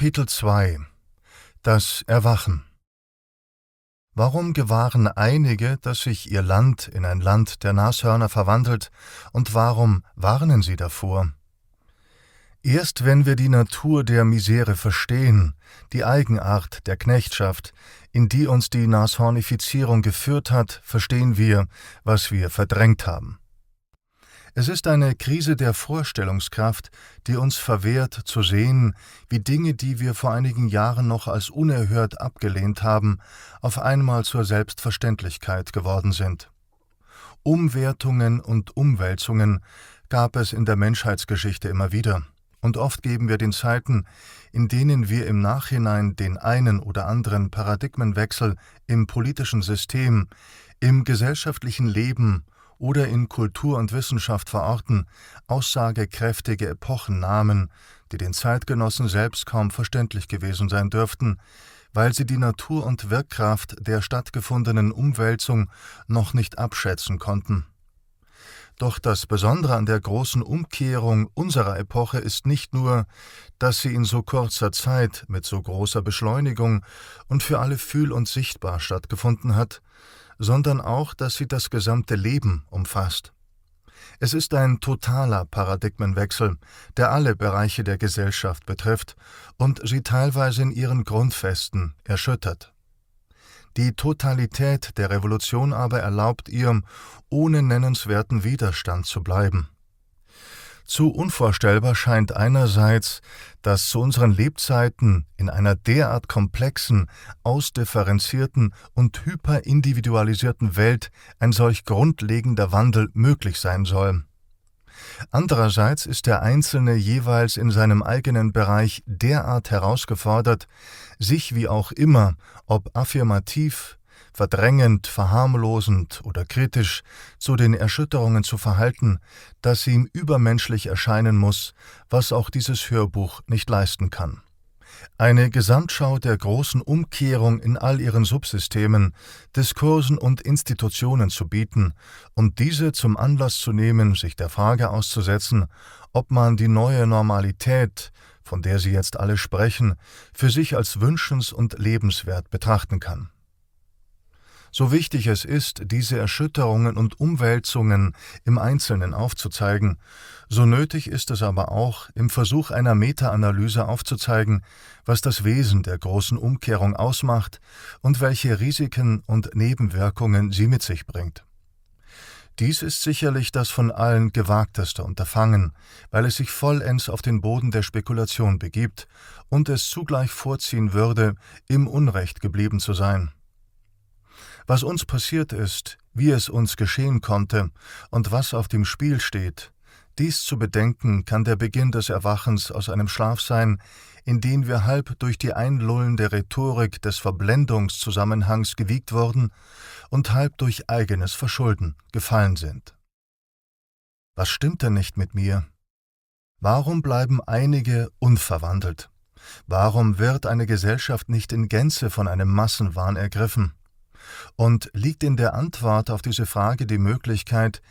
Kapitel 2 Das Erwachen Warum gewahren einige, dass sich ihr Land in ein Land der Nashörner verwandelt, und warum warnen sie davor? Erst wenn wir die Natur der Misere verstehen, die Eigenart der Knechtschaft, in die uns die Nashornifizierung geführt hat, verstehen wir, was wir verdrängt haben. Es ist eine Krise der Vorstellungskraft, die uns verwehrt zu sehen, wie Dinge, die wir vor einigen Jahren noch als unerhört abgelehnt haben, auf einmal zur Selbstverständlichkeit geworden sind. Umwertungen und Umwälzungen gab es in der Menschheitsgeschichte immer wieder, und oft geben wir den Zeiten, in denen wir im Nachhinein den einen oder anderen Paradigmenwechsel im politischen System, im gesellschaftlichen Leben oder in Kultur und Wissenschaft verorten, aussagekräftige Epochennamen, die den Zeitgenossen selbst kaum verständlich gewesen sein dürften, weil sie die Natur und Wirkkraft der stattgefundenen Umwälzung noch nicht abschätzen konnten. Doch das Besondere an der großen Umkehrung unserer Epoche ist nicht nur, dass sie in so kurzer Zeit mit so großer Beschleunigung und für alle fühl- und sichtbar stattgefunden hat, sondern auch, dass sie das gesamte Leben umfasst. Es ist ein totaler Paradigmenwechsel, der alle Bereiche der Gesellschaft betrifft und sie teilweise in ihren Grundfesten erschüttert. Die Totalität der Revolution aber erlaubt ihr, ohne nennenswerten Widerstand zu bleiben. Zu unvorstellbar scheint einerseits, dass zu unseren Lebzeiten in einer derart komplexen, ausdifferenzierten und hyperindividualisierten Welt ein solch grundlegender Wandel möglich sein soll. Andererseits ist der Einzelne jeweils in seinem eigenen Bereich derart herausgefordert, sich wie auch immer, ob affirmativ, verdrängend, verharmlosend oder kritisch zu den Erschütterungen zu verhalten, dass ihm übermenschlich erscheinen muss, was auch dieses Hörbuch nicht leisten kann. Eine Gesamtschau der großen Umkehrung in all ihren Subsystemen, Diskursen und Institutionen zu bieten und diese zum Anlass zu nehmen, sich der Frage auszusetzen, ob man die neue Normalität, von der Sie jetzt alle sprechen, für sich als wünschens- und lebenswert betrachten kann. So wichtig es ist, diese Erschütterungen und Umwälzungen im Einzelnen aufzuzeigen, so nötig ist es aber auch, im Versuch einer Meta-Analyse aufzuzeigen, was das Wesen der großen Umkehrung ausmacht und welche Risiken und Nebenwirkungen sie mit sich bringt. Dies ist sicherlich das von allen gewagteste Unterfangen, weil es sich vollends auf den Boden der Spekulation begibt und es zugleich vorziehen würde, im Unrecht geblieben zu sein was uns passiert ist, wie es uns geschehen konnte und was auf dem Spiel steht, dies zu bedenken kann der Beginn des Erwachens aus einem Schlaf sein, in den wir halb durch die einlullende Rhetorik des Verblendungszusammenhangs gewiegt wurden und halb durch eigenes Verschulden gefallen sind. Was stimmt denn nicht mit mir? Warum bleiben einige unverwandelt? Warum wird eine Gesellschaft nicht in Gänze von einem Massenwahn ergriffen? Und liegt in der Antwort auf diese Frage die Möglichkeit,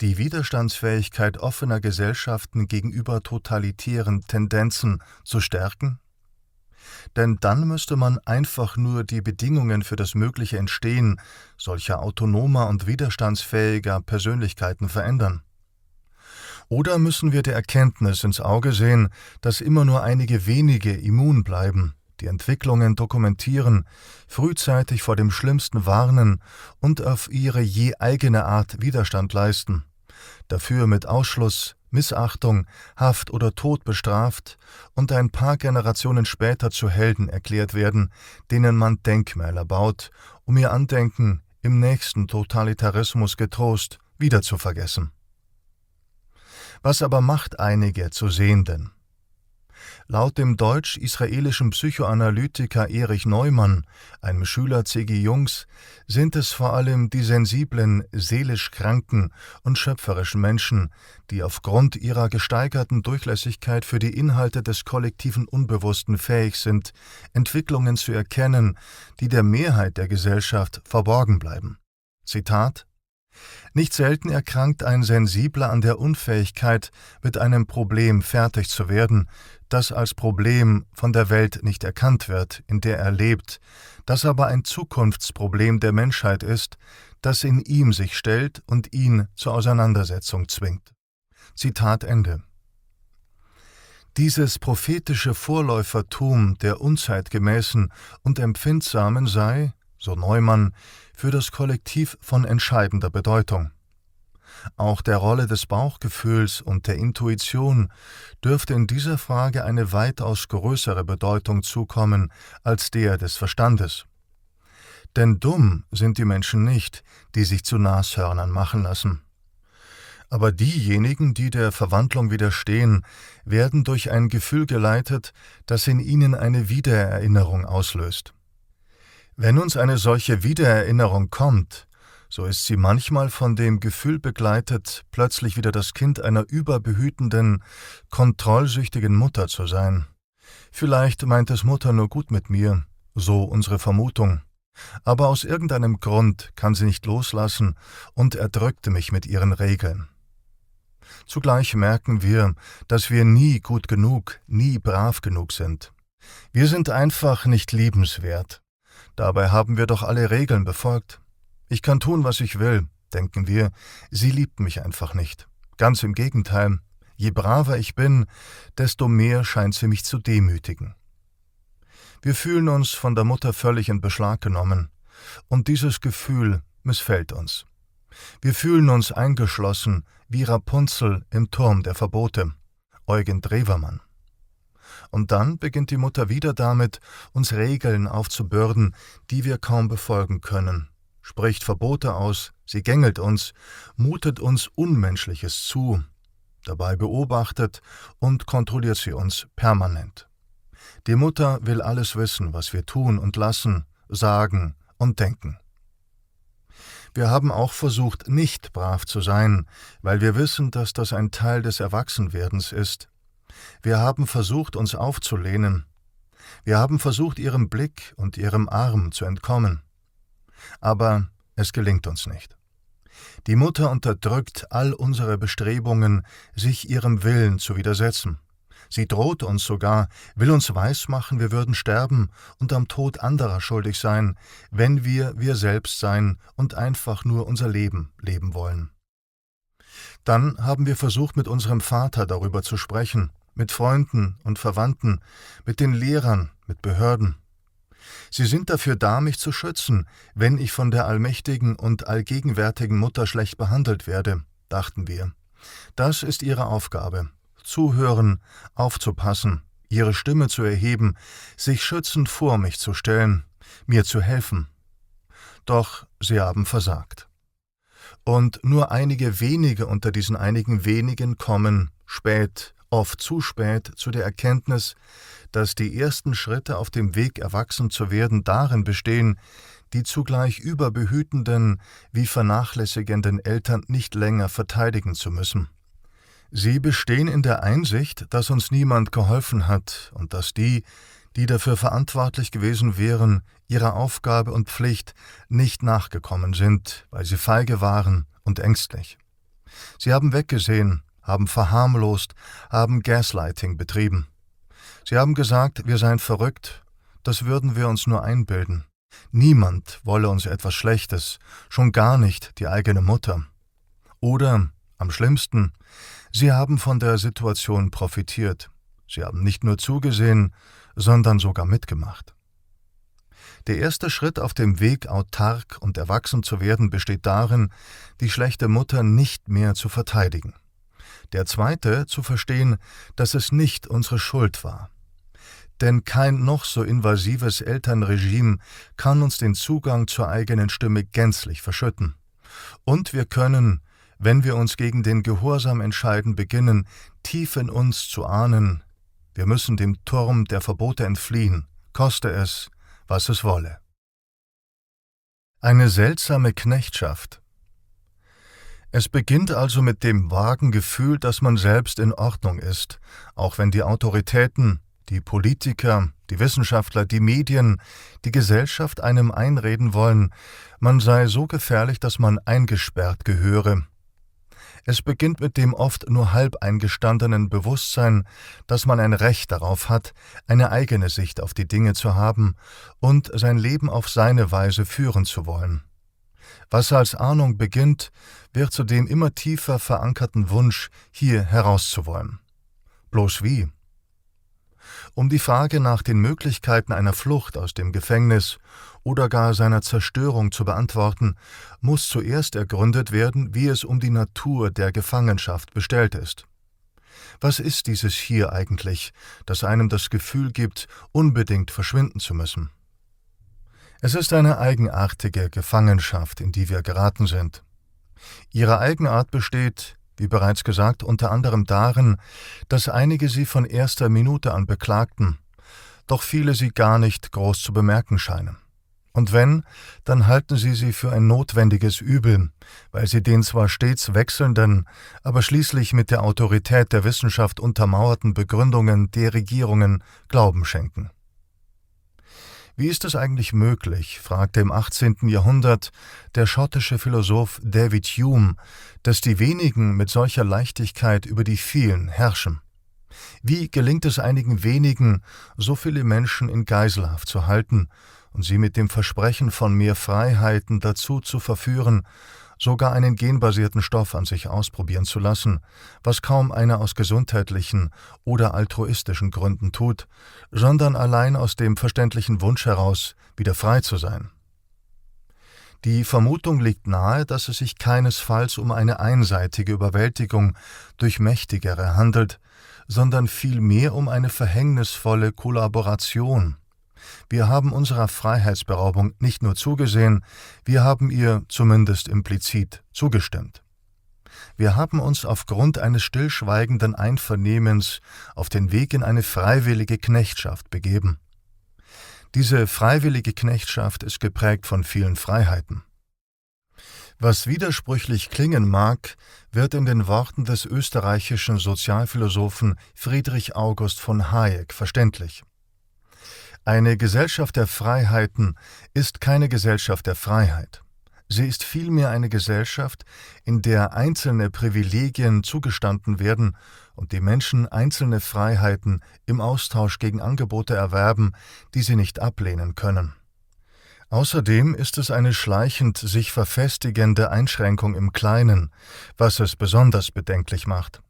die Widerstandsfähigkeit offener Gesellschaften gegenüber totalitären Tendenzen zu stärken? Denn dann müsste man einfach nur die Bedingungen für das mögliche Entstehen solcher autonomer und widerstandsfähiger Persönlichkeiten verändern. Oder müssen wir der Erkenntnis ins Auge sehen, dass immer nur einige wenige immun bleiben, die Entwicklungen dokumentieren, frühzeitig vor dem Schlimmsten warnen und auf ihre je eigene Art Widerstand leisten, dafür mit Ausschluss, Missachtung, Haft oder Tod bestraft und ein paar Generationen später zu Helden erklärt werden, denen man Denkmäler baut, um ihr Andenken im nächsten Totalitarismus getrost wieder zu vergessen. Was aber macht einige zu Sehenden? Laut dem deutsch-israelischen Psychoanalytiker Erich Neumann, einem Schüler C.G. Jungs, sind es vor allem die sensiblen, seelisch kranken und schöpferischen Menschen, die aufgrund ihrer gesteigerten Durchlässigkeit für die Inhalte des kollektiven Unbewussten fähig sind, Entwicklungen zu erkennen, die der Mehrheit der Gesellschaft verborgen bleiben. Zitat Nicht selten erkrankt ein Sensibler an der Unfähigkeit, mit einem Problem fertig zu werden, das als Problem von der Welt nicht erkannt wird, in der er lebt, das aber ein Zukunftsproblem der Menschheit ist, das in ihm sich stellt und ihn zur Auseinandersetzung zwingt. Zitat Ende. Dieses prophetische Vorläufertum der unzeitgemäßen und empfindsamen sei, so Neumann, für das Kollektiv von entscheidender Bedeutung. Auch der Rolle des Bauchgefühls und der Intuition dürfte in dieser Frage eine weitaus größere Bedeutung zukommen als der des Verstandes. Denn dumm sind die Menschen nicht, die sich zu Nashörnern machen lassen. Aber diejenigen, die der Verwandlung widerstehen, werden durch ein Gefühl geleitet, das in ihnen eine Wiedererinnerung auslöst. Wenn uns eine solche Wiedererinnerung kommt, so ist sie manchmal von dem Gefühl begleitet, plötzlich wieder das Kind einer überbehütenden, kontrollsüchtigen Mutter zu sein. Vielleicht meint es Mutter nur gut mit mir, so unsere Vermutung. Aber aus irgendeinem Grund kann sie nicht loslassen und erdrückte mich mit ihren Regeln. Zugleich merken wir, dass wir nie gut genug, nie brav genug sind. Wir sind einfach nicht liebenswert. Dabei haben wir doch alle Regeln befolgt. Ich kann tun, was ich will, denken wir, sie liebt mich einfach nicht. Ganz im Gegenteil, je braver ich bin, desto mehr scheint sie mich zu demütigen. Wir fühlen uns von der Mutter völlig in Beschlag genommen, und dieses Gefühl missfällt uns. Wir fühlen uns eingeschlossen wie Rapunzel im Turm der Verbote. Eugen Drewermann. Und dann beginnt die Mutter wieder damit, uns Regeln aufzubürden, die wir kaum befolgen können, spricht Verbote aus, sie gängelt uns, mutet uns Unmenschliches zu, dabei beobachtet und kontrolliert sie uns permanent. Die Mutter will alles wissen, was wir tun und lassen, sagen und denken. Wir haben auch versucht, nicht brav zu sein, weil wir wissen, dass das ein Teil des Erwachsenwerdens ist. Wir haben versucht, uns aufzulehnen. Wir haben versucht, ihrem Blick und ihrem Arm zu entkommen. Aber es gelingt uns nicht. Die Mutter unterdrückt all unsere Bestrebungen, sich ihrem Willen zu widersetzen. Sie droht uns sogar, will uns weismachen, wir würden sterben und am Tod anderer schuldig sein, wenn wir wir selbst sein und einfach nur unser Leben leben wollen. Dann haben wir versucht, mit unserem Vater darüber zu sprechen, mit Freunden und Verwandten, mit den Lehrern, mit Behörden. Sie sind dafür da, mich zu schützen, wenn ich von der allmächtigen und allgegenwärtigen Mutter schlecht behandelt werde, dachten wir. Das ist ihre Aufgabe, zuhören, aufzupassen, ihre Stimme zu erheben, sich schützend vor mich zu stellen, mir zu helfen. Doch sie haben versagt. Und nur einige wenige unter diesen einigen wenigen kommen, spät, oft zu spät, zu der Erkenntnis, dass die ersten Schritte auf dem Weg erwachsen zu werden darin bestehen, die zugleich überbehütenden wie vernachlässigenden Eltern nicht länger verteidigen zu müssen. Sie bestehen in der Einsicht, dass uns niemand geholfen hat und dass die, die dafür verantwortlich gewesen wären, ihrer Aufgabe und Pflicht nicht nachgekommen sind, weil sie feige waren und ängstlich. Sie haben weggesehen, haben verharmlost, haben Gaslighting betrieben. Sie haben gesagt, wir seien verrückt, das würden wir uns nur einbilden. Niemand wolle uns etwas Schlechtes, schon gar nicht die eigene Mutter. Oder, am schlimmsten, Sie haben von der Situation profitiert. Sie haben nicht nur zugesehen, sondern sogar mitgemacht. Der erste Schritt auf dem Weg, autark und erwachsen zu werden, besteht darin, die schlechte Mutter nicht mehr zu verteidigen. Der zweite, zu verstehen, dass es nicht unsere Schuld war. Denn kein noch so invasives Elternregime kann uns den Zugang zur eigenen Stimme gänzlich verschütten. Und wir können, wenn wir uns gegen den Gehorsam entscheiden, beginnen, tief in uns zu ahnen, wir müssen dem Turm der Verbote entfliehen, koste es, was es wolle. Eine seltsame Knechtschaft. Es beginnt also mit dem vagen Gefühl, dass man selbst in Ordnung ist, auch wenn die Autoritäten, die Politiker, die Wissenschaftler, die Medien, die Gesellschaft einem einreden wollen, man sei so gefährlich, dass man eingesperrt gehöre. Es beginnt mit dem oft nur halb eingestandenen Bewusstsein, dass man ein Recht darauf hat, eine eigene Sicht auf die Dinge zu haben und sein Leben auf seine Weise führen zu wollen. Was als Ahnung beginnt, wird zu dem immer tiefer verankerten Wunsch, hier herauszuwollen. Bloß wie? Um die Frage nach den Möglichkeiten einer Flucht aus dem Gefängnis oder gar seiner Zerstörung zu beantworten, muss zuerst ergründet werden, wie es um die Natur der Gefangenschaft bestellt ist. Was ist dieses hier eigentlich, das einem das Gefühl gibt, unbedingt verschwinden zu müssen? Es ist eine eigenartige Gefangenschaft, in die wir geraten sind. Ihre Eigenart besteht, wie bereits gesagt, unter anderem darin, dass einige sie von erster Minute an beklagten, doch viele sie gar nicht groß zu bemerken scheinen. Und wenn, dann halten sie sie für ein notwendiges Übel, weil sie den zwar stets wechselnden, aber schließlich mit der Autorität der Wissenschaft untermauerten Begründungen der Regierungen Glauben schenken. Wie ist es eigentlich möglich, fragte im 18. Jahrhundert der schottische Philosoph David Hume, dass die wenigen mit solcher Leichtigkeit über die vielen herrschen? Wie gelingt es einigen wenigen, so viele Menschen in Geiselhaft zu halten und sie mit dem Versprechen von mehr Freiheiten dazu zu verführen, sogar einen genbasierten Stoff an sich ausprobieren zu lassen, was kaum einer aus gesundheitlichen oder altruistischen Gründen tut, sondern allein aus dem verständlichen Wunsch heraus, wieder frei zu sein. Die Vermutung liegt nahe, dass es sich keinesfalls um eine einseitige Überwältigung durch Mächtigere handelt, sondern vielmehr um eine verhängnisvolle Kollaboration wir haben unserer Freiheitsberaubung nicht nur zugesehen, wir haben ihr zumindest implizit zugestimmt. Wir haben uns aufgrund eines stillschweigenden Einvernehmens auf den Weg in eine freiwillige Knechtschaft begeben. Diese freiwillige Knechtschaft ist geprägt von vielen Freiheiten. Was widersprüchlich klingen mag, wird in den Worten des österreichischen Sozialphilosophen Friedrich August von Hayek verständlich. Eine Gesellschaft der Freiheiten ist keine Gesellschaft der Freiheit. Sie ist vielmehr eine Gesellschaft, in der einzelne Privilegien zugestanden werden und die Menschen einzelne Freiheiten im Austausch gegen Angebote erwerben, die sie nicht ablehnen können. Außerdem ist es eine schleichend sich verfestigende Einschränkung im Kleinen, was es besonders bedenklich macht.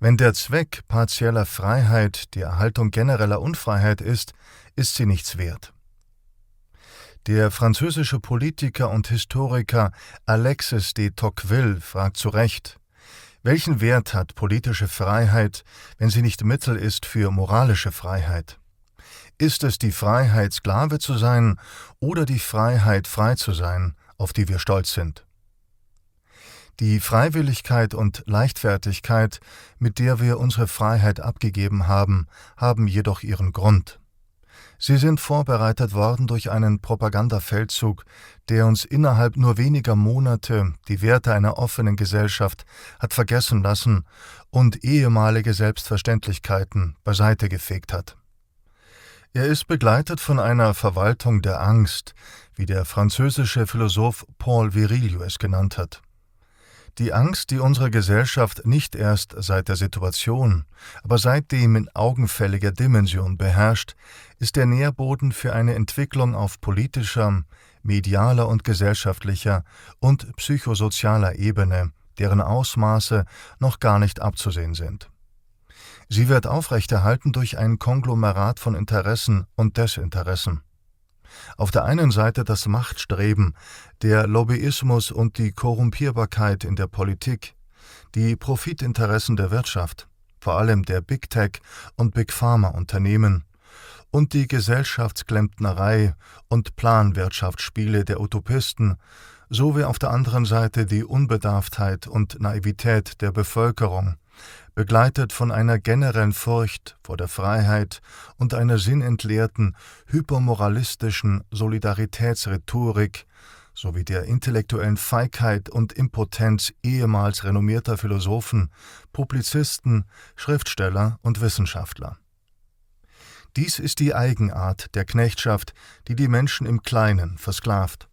Wenn der Zweck partieller Freiheit die Erhaltung genereller Unfreiheit ist, ist sie nichts wert. Der französische Politiker und Historiker Alexis de Tocqueville fragt zu Recht, welchen Wert hat politische Freiheit, wenn sie nicht Mittel ist für moralische Freiheit? Ist es die Freiheit, Sklave zu sein oder die Freiheit, frei zu sein, auf die wir stolz sind? Die Freiwilligkeit und Leichtfertigkeit, mit der wir unsere Freiheit abgegeben haben, haben jedoch ihren Grund. Sie sind vorbereitet worden durch einen Propagandafeldzug, der uns innerhalb nur weniger Monate die Werte einer offenen Gesellschaft hat vergessen lassen und ehemalige Selbstverständlichkeiten beiseite gefegt hat. Er ist begleitet von einer Verwaltung der Angst, wie der französische Philosoph Paul Virilio es genannt hat. Die Angst, die unsere Gesellschaft nicht erst seit der Situation, aber seitdem in augenfälliger Dimension beherrscht, ist der Nährboden für eine Entwicklung auf politischer, medialer und gesellschaftlicher und psychosozialer Ebene, deren Ausmaße noch gar nicht abzusehen sind. Sie wird aufrechterhalten durch ein Konglomerat von Interessen und Desinteressen. Auf der einen Seite das Machtstreben, der Lobbyismus und die Korrumpierbarkeit in der Politik, die Profitinteressen der Wirtschaft, vor allem der Big Tech und Big Pharma Unternehmen, und die Gesellschaftsklempnerei und Planwirtschaftsspiele der Utopisten, sowie auf der anderen Seite die Unbedarftheit und Naivität der Bevölkerung, begleitet von einer generellen Furcht vor der Freiheit und einer sinnentleerten, hypermoralistischen Solidaritätsrhetorik sowie der intellektuellen Feigheit und Impotenz ehemals renommierter Philosophen, Publizisten, Schriftsteller und Wissenschaftler. Dies ist die Eigenart der Knechtschaft, die die Menschen im Kleinen versklavt.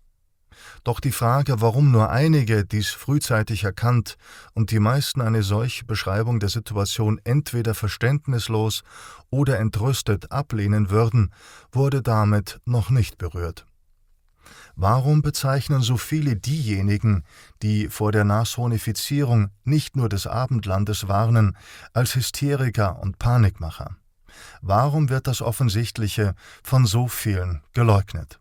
Doch die Frage, warum nur einige dies frühzeitig erkannt und die meisten eine solche Beschreibung der Situation entweder verständnislos oder entrüstet ablehnen würden, wurde damit noch nicht berührt. Warum bezeichnen so viele diejenigen, die vor der Nashornifizierung nicht nur des Abendlandes warnen, als Hysteriker und Panikmacher? Warum wird das Offensichtliche von so vielen geleugnet?